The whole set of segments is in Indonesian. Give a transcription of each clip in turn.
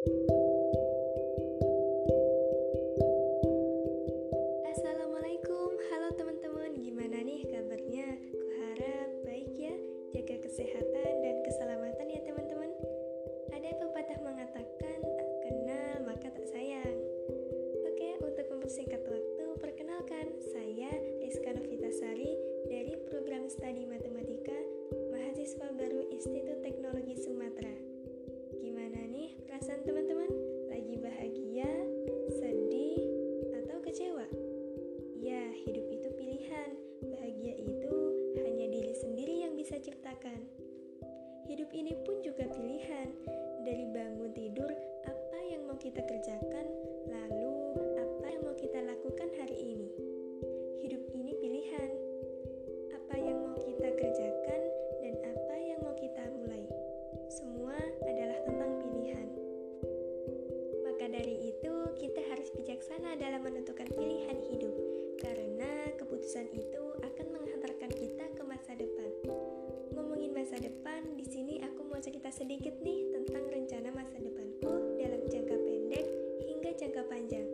Assalamualaikum, halo teman-teman, gimana nih kabarnya? Kuharap baik ya, jaga kesehatan Hidup ini pun juga pilihan. Dari bangun tidur, apa yang mau kita kerjakan, lalu apa yang mau kita lakukan hari ini. Hidup ini pilihan. Apa yang mau kita kerjakan dan apa yang mau kita mulai. Semua adalah tentang pilihan. Maka dari itu, kita harus bijaksana dalam menentukan pilihan hidup, karena keputusan itu depan, di sini aku mau cerita sedikit nih tentang rencana masa depanku dalam jangka pendek hingga jangka panjang.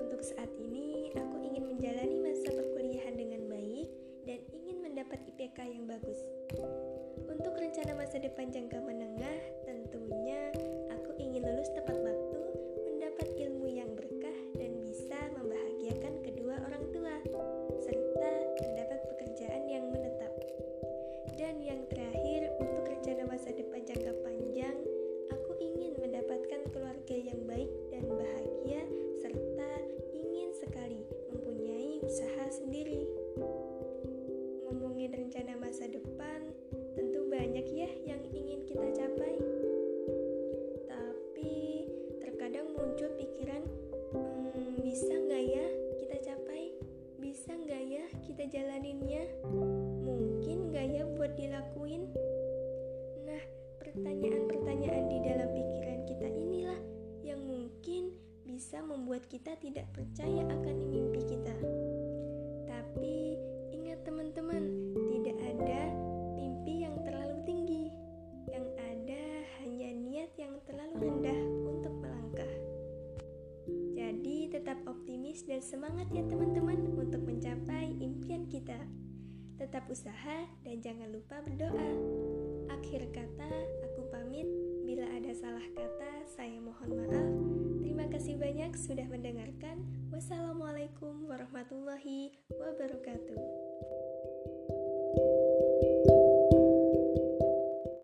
Untuk saat ini, aku ingin menjalani masa perkuliahan dengan baik dan ingin mendapat IPK yang bagus. Untuk rencana masa depan jangka menengah, sendiri. Ngomongin rencana masa depan, tentu banyak ya yang ingin kita capai. Tapi terkadang muncul pikiran, "Hmm, bisa nggak ya kita capai? Bisa nggak ya kita jalaninnya? Mungkin nggak ya buat dilakuin?" Nah, pertanyaan-pertanyaan di dalam pikiran kita inilah yang mungkin bisa membuat kita tidak percaya akan mimpi kita. Tapi ingat teman-teman, tidak ada mimpi yang terlalu tinggi. Yang ada hanya niat yang terlalu rendah untuk melangkah. Jadi tetap optimis dan semangat ya teman-teman untuk mencapai impian kita. Tetap usaha dan jangan lupa berdoa. Akhir kata, aku pamit. Bila ada salah kata, saya mohon maaf. Kasih banyak sudah mendengarkan. Wassalamualaikum warahmatullahi wabarakatuh.